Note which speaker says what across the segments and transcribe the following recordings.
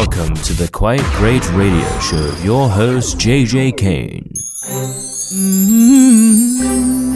Speaker 1: Welcome to the Quite Great Radio Show, your host, JJ Kane.
Speaker 2: Mm-hmm.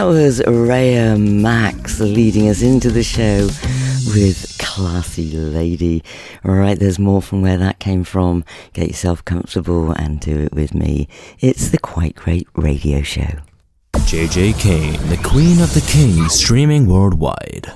Speaker 2: That was
Speaker 3: Raya Max leading us into the show with Classy Lady. All right, there's more from where that came from. Get yourself comfortable and do it with me. It's the Quite Great Radio Show.
Speaker 1: JJ Kane, the Queen of the Kings, streaming worldwide.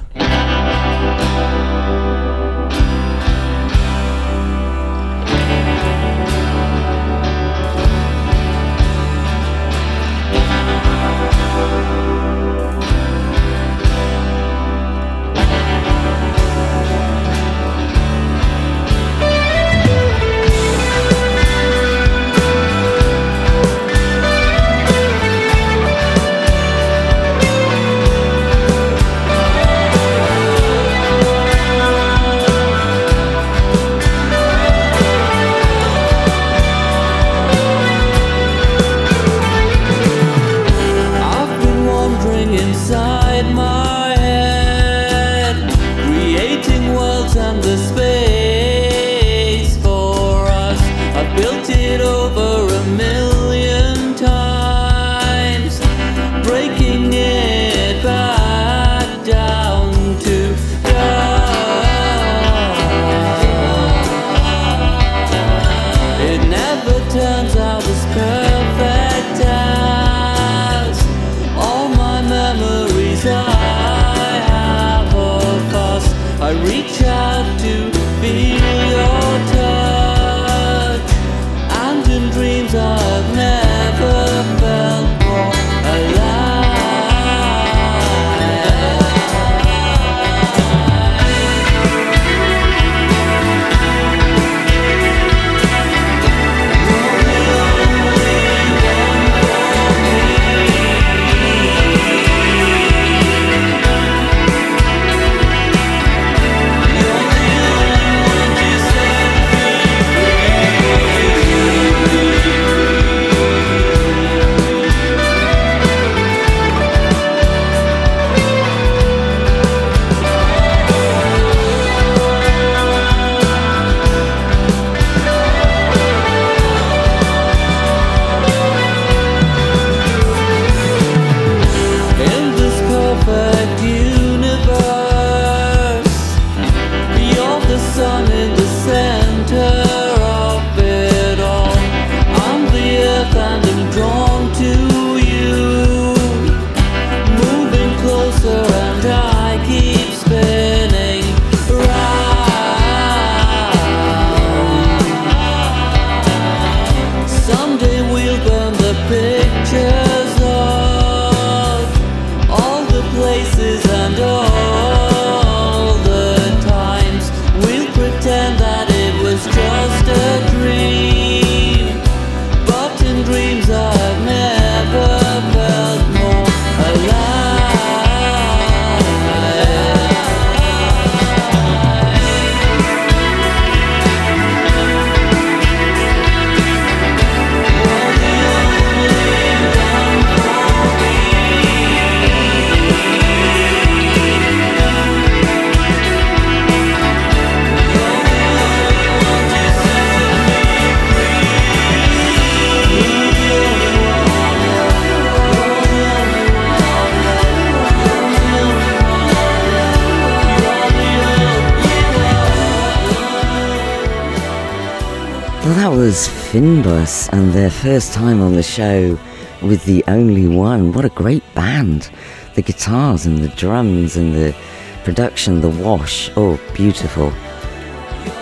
Speaker 4: Fynbos and
Speaker 5: their first time on the show with the only one. What a great band! The guitars and the drums and the production, the wash. Oh, beautiful.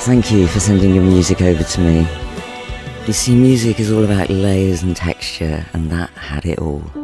Speaker 5: Thank you for sending your music over to me. You see, music is all about layers and texture, and that had it all.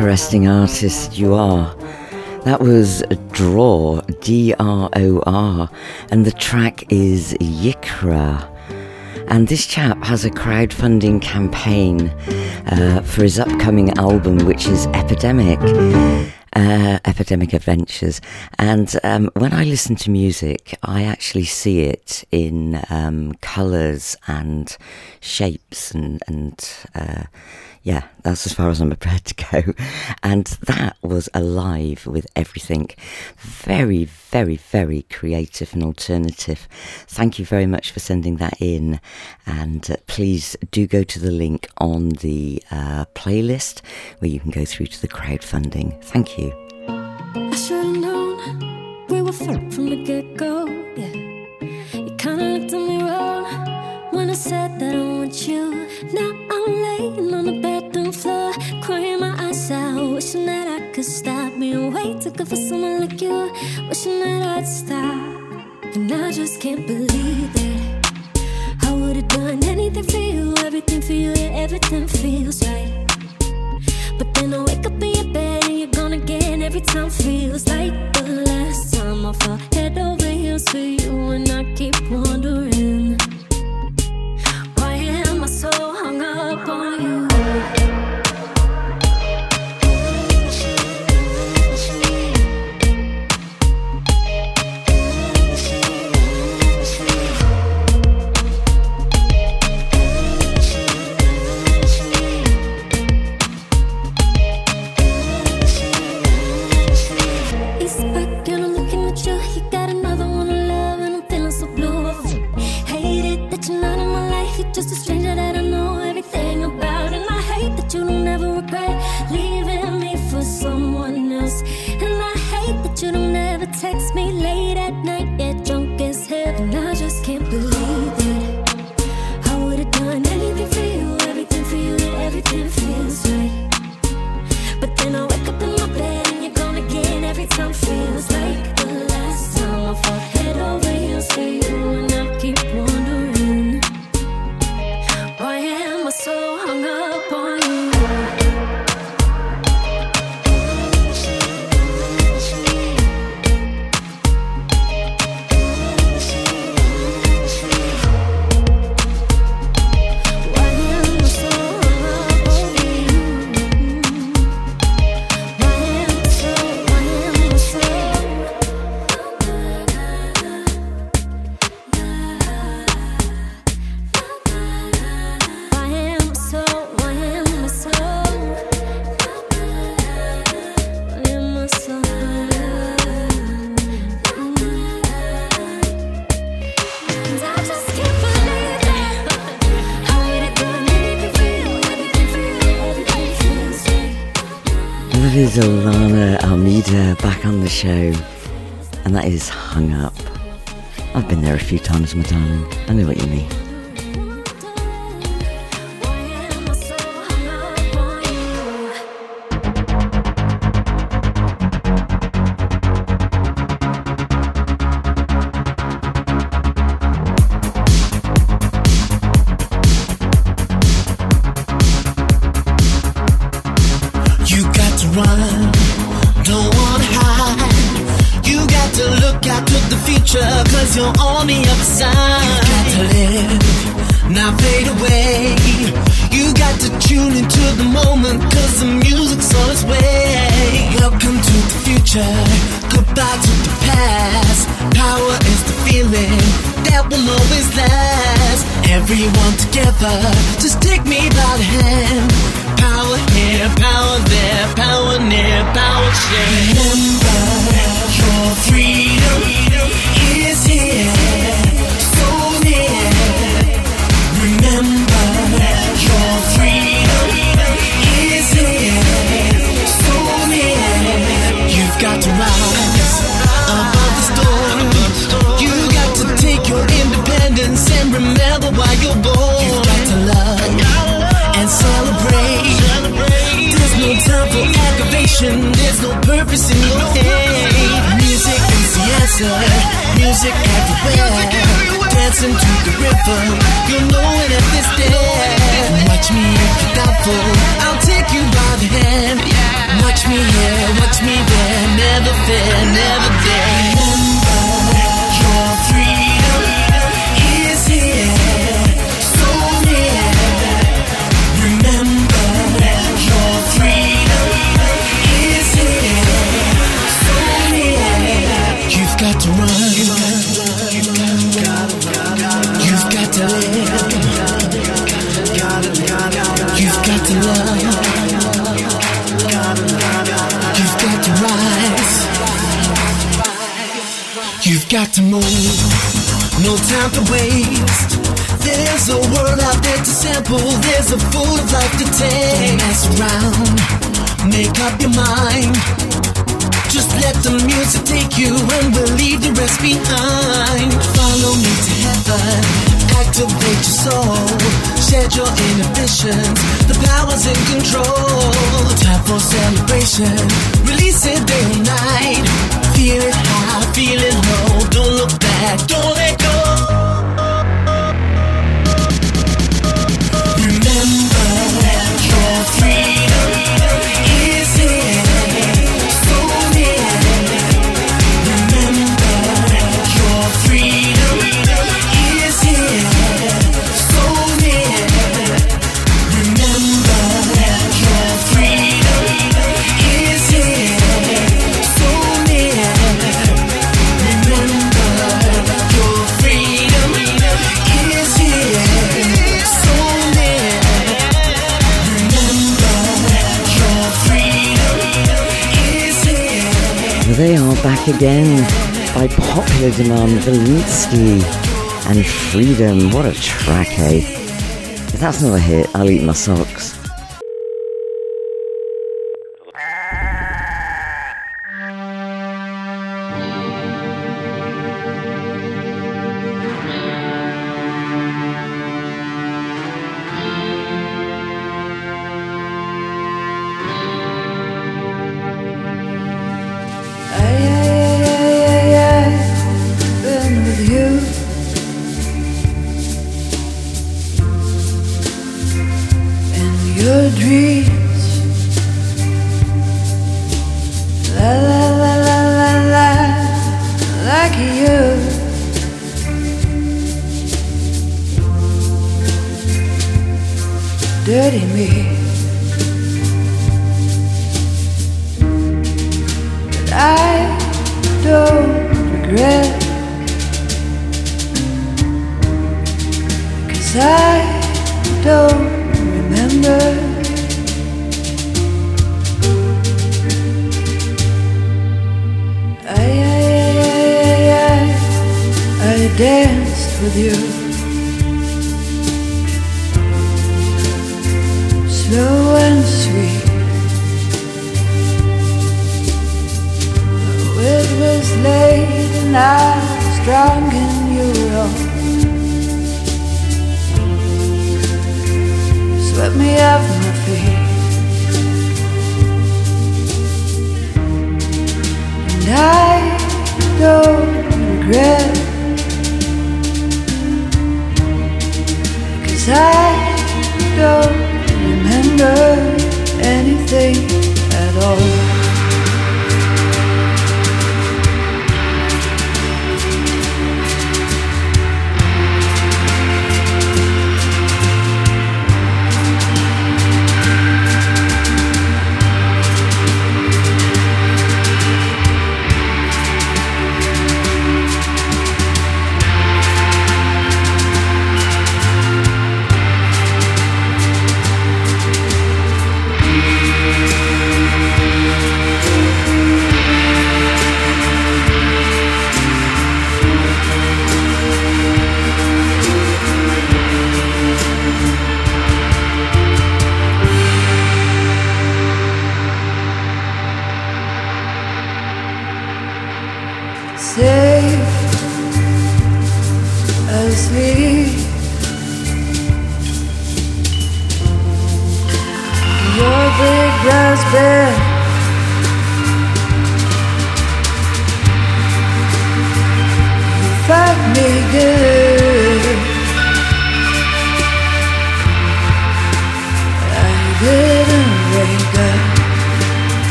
Speaker 5: Interesting artist you are. That was Dror, D R O R, and the track is Yikra. And this chap has a crowdfunding campaign uh, for his upcoming album, which is Epidemic. Uh, Epidemic Adventures. And um, when I listen to music, I actually see it in um, colours and shapes and, and uh, yeah, that's as far as I'm prepared to go. And that was alive with everything. Very, very, very creative and alternative. Thank you very much for sending that in. And uh, please do go to the link on the uh, playlist where you can go through to the crowdfunding. Thank you.
Speaker 6: I should've known we were from the get go. Yeah, you kinda looked at me wrong when I said that I want you. Now I'm laying on the bathroom floor, crying my eyes out, wishing that I could stop. Being way too good for someone like you. Wishing that I'd stop, and I just can't believe that I would've done anything for you, everything for you, yeah, everything feels right. But then I wake up in your bed and you're gone again. Every time feels like the last time. I fall head over heels for you, That
Speaker 5: is Ilana Armida back on the show, and that is Hung Up. I've been there a few times, my darling. I know what you mean.
Speaker 7: Simple. there's
Speaker 8: a full of life to take. Don't mess around, make up your mind. Just let the music take you and we'll leave the rest behind. Follow me to heaven, activate your soul, shed your inhibitions, the power's in control. Time for celebration, release it day and night. Feel it high, feel it low, don't look back, don't let go.
Speaker 9: they are back again by popular demand, Velinski and Freedom. What a track, eh? If that's not a hit, I'll eat my socks.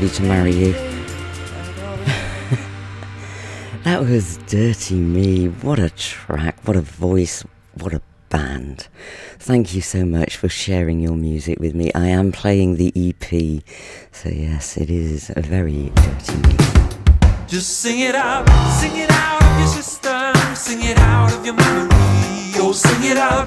Speaker 3: Somebody to marry you. that was Dirty Me. What a track, what a voice, what a band. Thank you so much for sharing your music with me. I am playing the EP, so yes, it is a very Dirty Me.
Speaker 10: Just sing it out, sing it out of your system, sing it out of your memory. Oh, sing it out,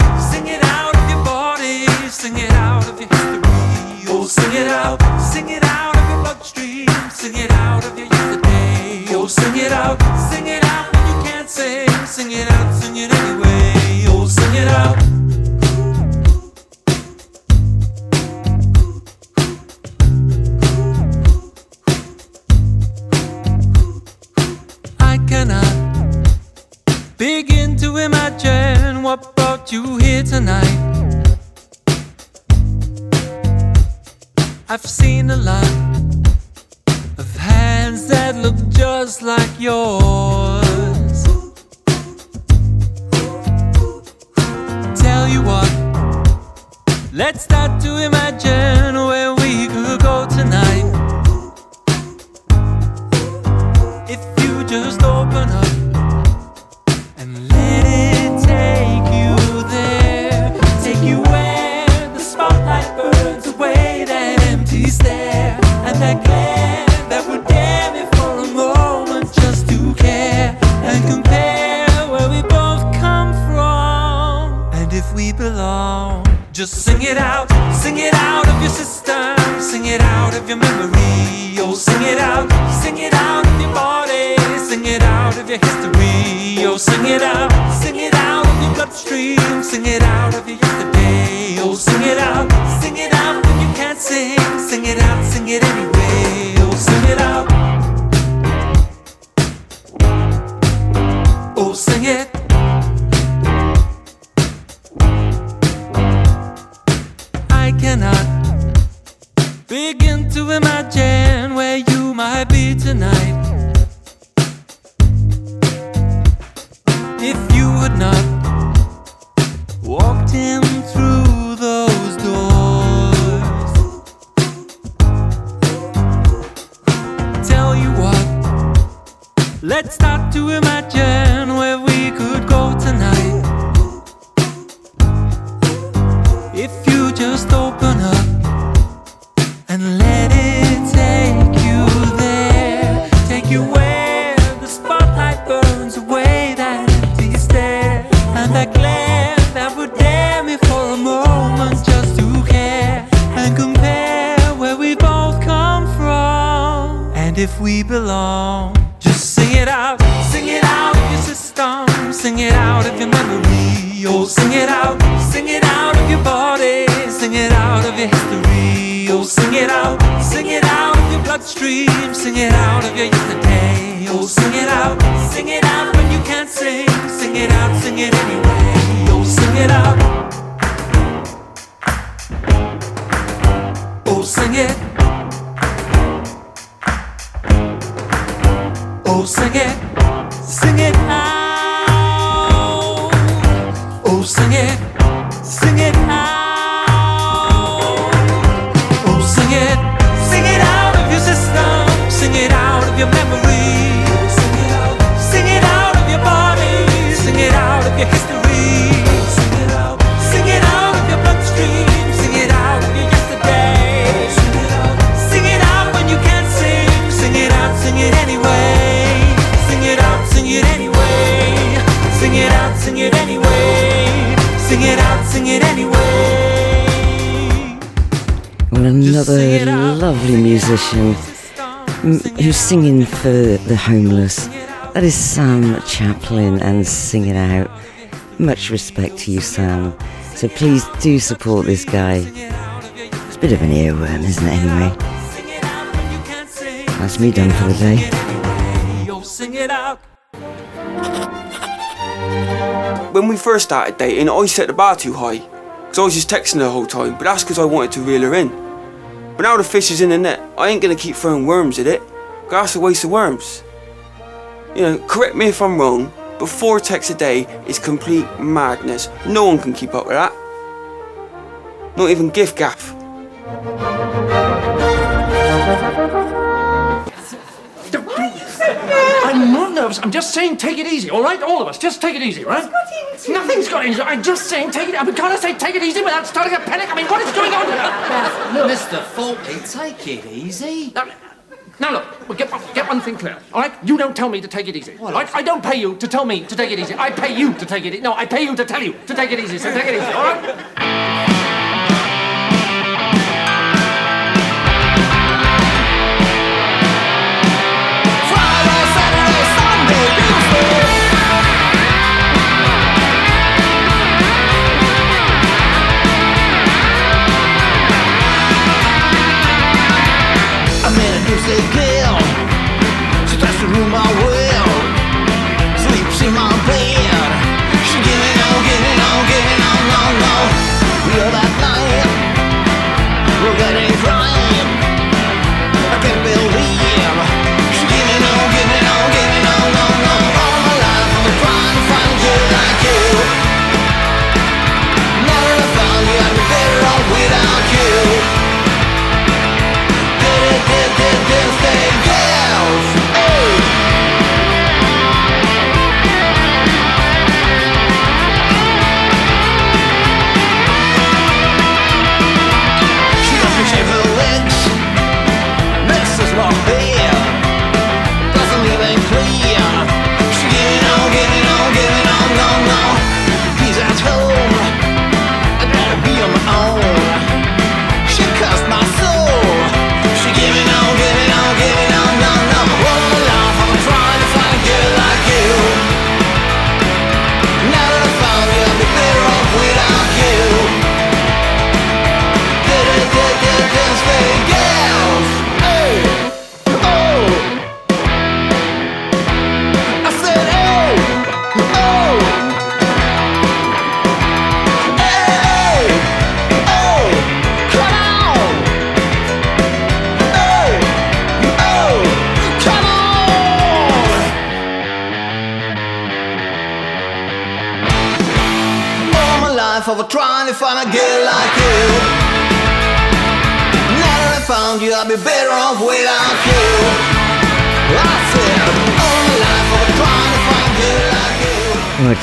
Speaker 10: I cannot begin to imagine what brought you here tonight. I've seen a lot of hands that look just like yours. You what, let's start to imagine where we could go tonight. If you just open up Just sing it out, sing it out of your system, sing it out of your memory. Oh, sing it out, sing it out of your body, sing it out of your history. Oh, sing it out, sing it out of your bloodstream, sing it out of your yesterday. Oh, sing it out, sing it out when you can't sing, sing it out, sing it anyway. Oh, sing it out. Oh, sing it. Cannot begin to imagine where you might be tonight. If you had not walked in through those doors, tell you what, let's start to imagine out, sing it anyway. Sing it out, sing it anyway.
Speaker 3: Well, another lovely
Speaker 10: sing it out
Speaker 3: musician
Speaker 10: of your system,
Speaker 3: m-
Speaker 10: sing it
Speaker 3: who's singing for the homeless.
Speaker 10: Sing it out.
Speaker 3: That is Sam Chapin and Sing It Out. Much respect to you, Sam. So please do support this guy. It's a bit of an earworm, isn't it, anyway? That's me done for the day.
Speaker 11: When we first started dating, I set the bar too high. Because I was just texting her the whole time, but that's because I wanted to reel her in. But now the fish is in the net, I ain't gonna keep throwing worms at it. 'cause that's a waste of worms. You know, correct me if I'm wrong, but four texts a day is complete madness. No one can keep up with that. Not even giffgaff.
Speaker 12: I'm. I'm just saying take it easy, all right? All of us, just take it easy, right? Nothing's got into I'm just saying take it. I mean, can't I say take it easy without starting a panic? I mean, what is going on here?
Speaker 13: Mr. Fawlty, take it easy.
Speaker 12: Now, now look, well, get, get one thing clear, all right? You don't tell me to take it easy. all right? I don't pay you to tell me to take it easy. I pay you to take it easy. No, I pay you to tell you to take it easy. So take it easy, all right?
Speaker 8: C'est clair, c'est très
Speaker 3: selon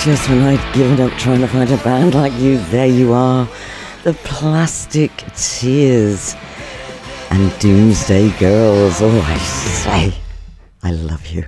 Speaker 3: just when I'd given up trying to find a band like you, there you are. The Plastic Tears and Doomsday Girls. Oh, I say, I love you.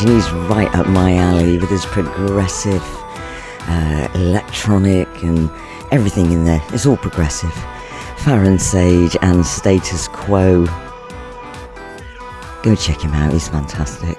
Speaker 14: And
Speaker 5: he's right up my alley with his progressive, uh, electronic, and everything in there. It's all progressive. Faran Sage and Status Quo. Go check him out, he's fantastic.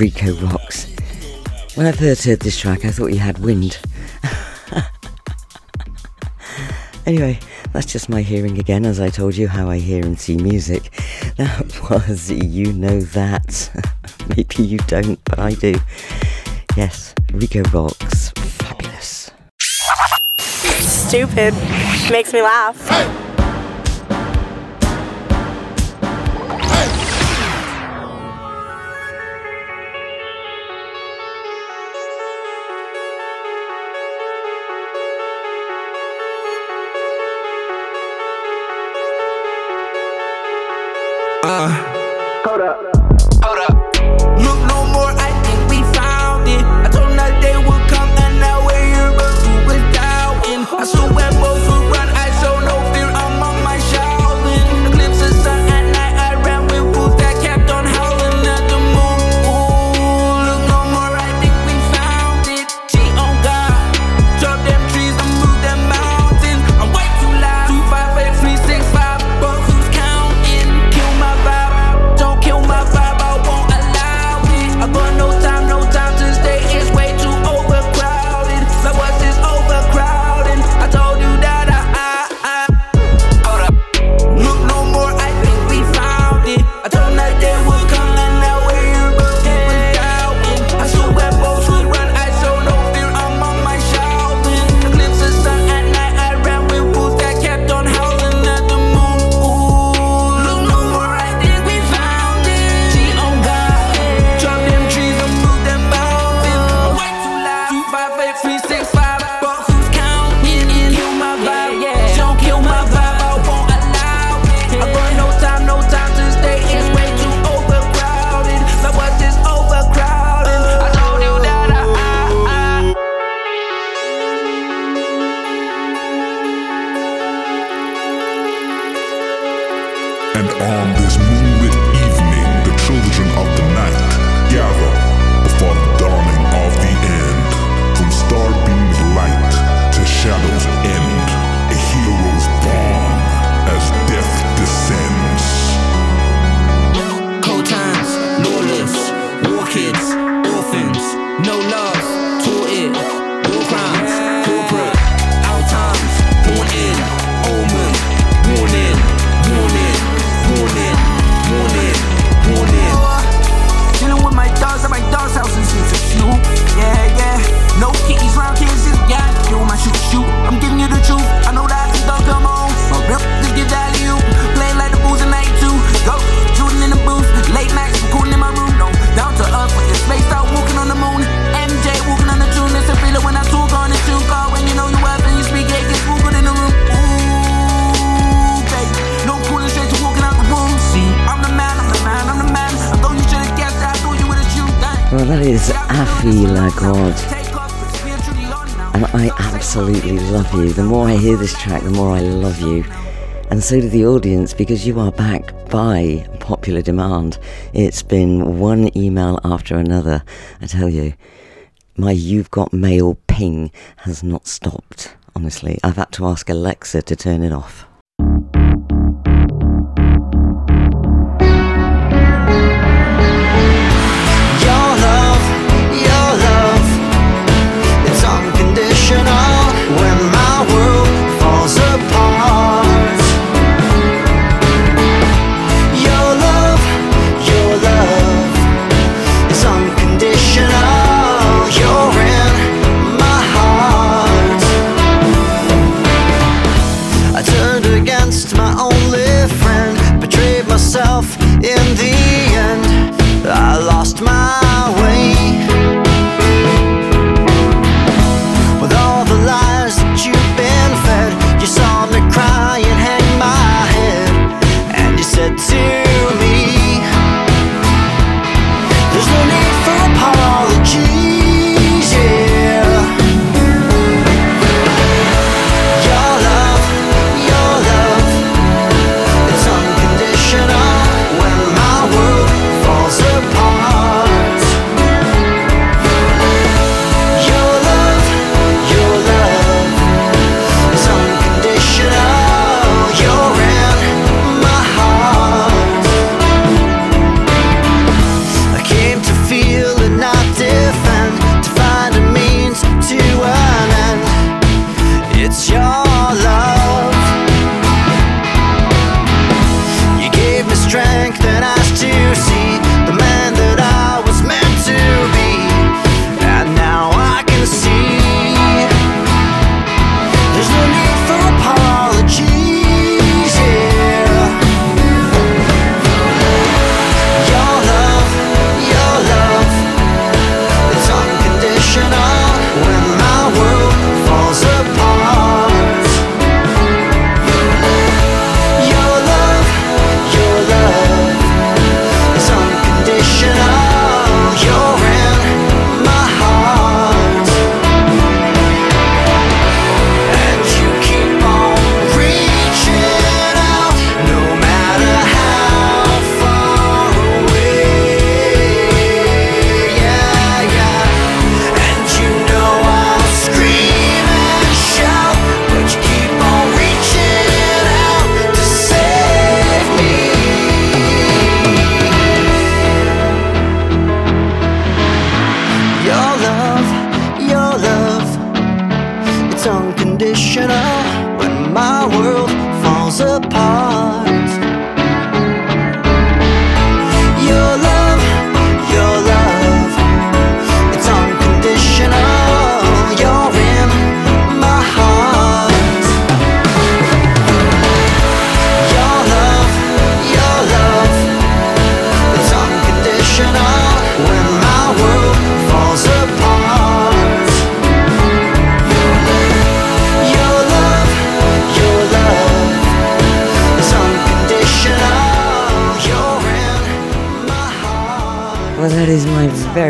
Speaker 5: Rico Rox. When I first heard this track, I thought he had wind. anyway, that's just my hearing again, as I told you how I hear and see music. That was You Know That. Maybe you don't, but I do. Yes, Rico Rox. Fabulous.
Speaker 15: Stupid. Makes me laugh.
Speaker 16: Hold Taffy God, And I
Speaker 3: absolutely love you. The more I hear this track, the more I love you. And so do the audience because you are back by popular demand. It's been one email after another, I tell you. My You've Got Mail ping has not stopped, honestly. I've had to ask Alexa to turn it off.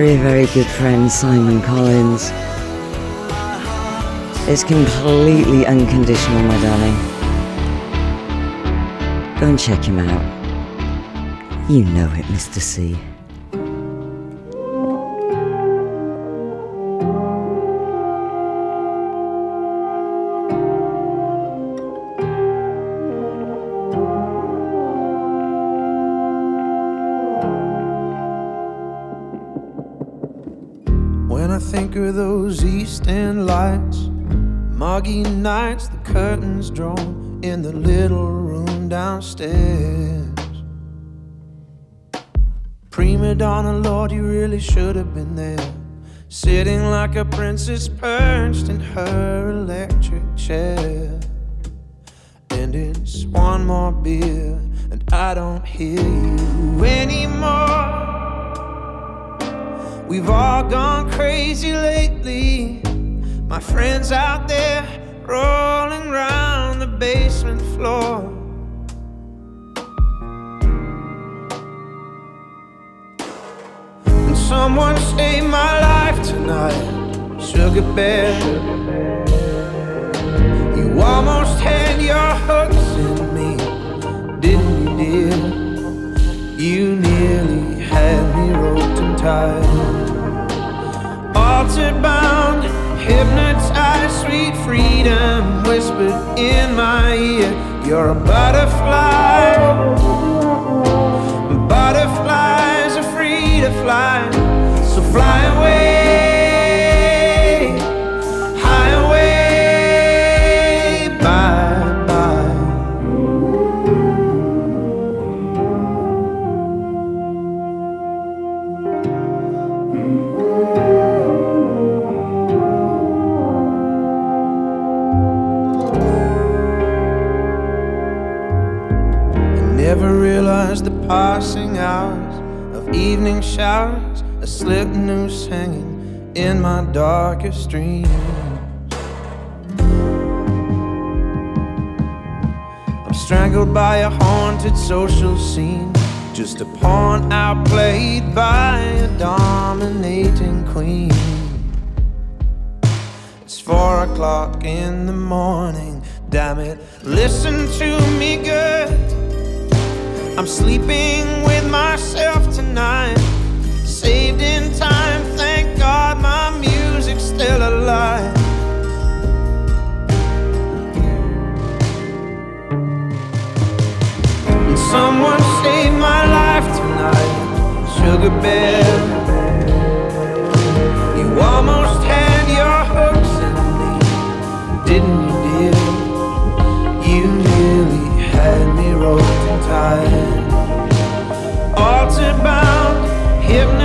Speaker 3: very, very good friend Simon Collins It's completely unconditional, my darling. Go and check him out. You know it, Mr. C.
Speaker 17: muggy nights, the curtains drawn in the little room downstairs. Prima donna, Lord, you really should have been there. Sitting like a princess perched in her electric chair. And it's one more beer, and I don't hear you anymore. We've all gone crazy lately. My friends out there rolling around the basement floor. And someone saved my life tonight, Sugar Bear. You almost had your hooks in me, didn't you, dear? You nearly had me roped and tied. altered, bound, hypnotized, sweet freedom whispered in my ear. You're a butterfly. Butterflies are free to fly, so fly away. Passing hours of evening showers, a slip noose hanging in my darkest dreams. I'm strangled by a haunted social scene, just a pawn outplayed by a dominating queen. It's four o'clock in the morning, damn it, listen to me good. I'm sleeping with myself tonight. Saved in time, thank God my music's still alive. And someone saved my life tonight, Sugar Bear. You almost had and tied. Bound, hypnotized,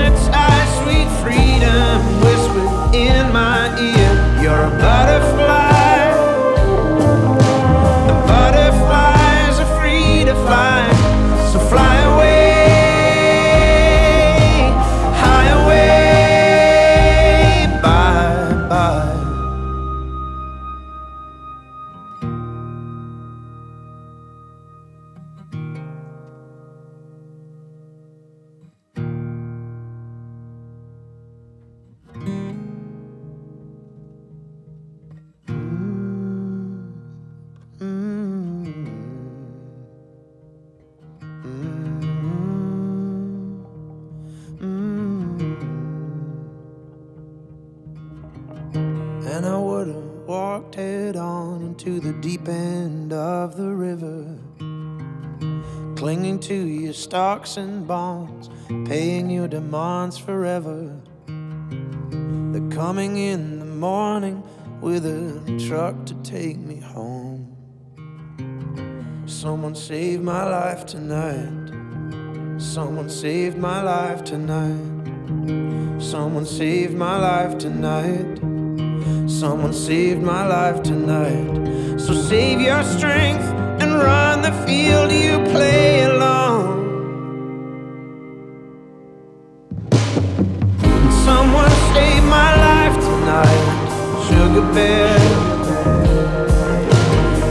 Speaker 17: demands forever. They're coming in the morning with a truck to take me home. Someone saved my life tonight. Someone saved my life tonight. Someone saved my life tonight. Someone saved my life tonight. So save your strength and run the field you play alone. Sugar Bear.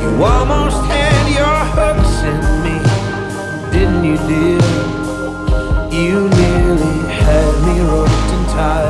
Speaker 17: You almost had your hooks in me, didn't you, dear? You nearly had me roped and tied.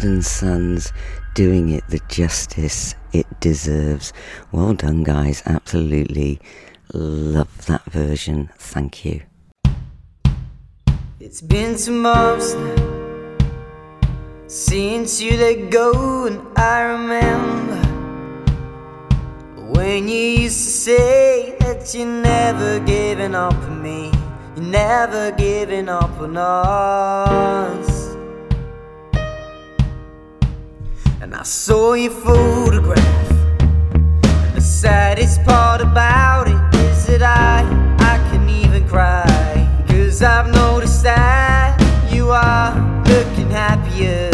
Speaker 3: Mumford and Sons doing it the justice it deserves. Well done, guys. Absolutely love that version. Thank you.
Speaker 18: It's been some months now since you let go, and I remember when you used to say that you never giving up on me, you never giving up on us. saw your photograph. The saddest part about it is that I, I can even cry. Cause I've noticed that you are looking happier.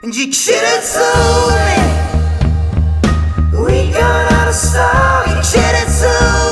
Speaker 18: And you should have told me we got out of. You should have told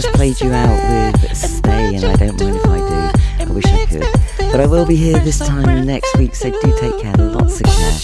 Speaker 19: just played you out with Stay, and I don't mind if I do. I wish I could. But I will be here this time next week, so do take care. Lots of care.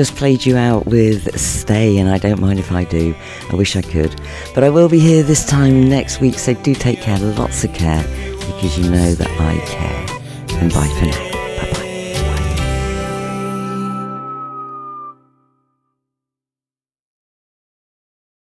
Speaker 5: Just played you out with Stay, and I don't mind if I do. I wish I could. But I will be here this time next week, so do take care, lots of care, because you know that I care. And bye for now.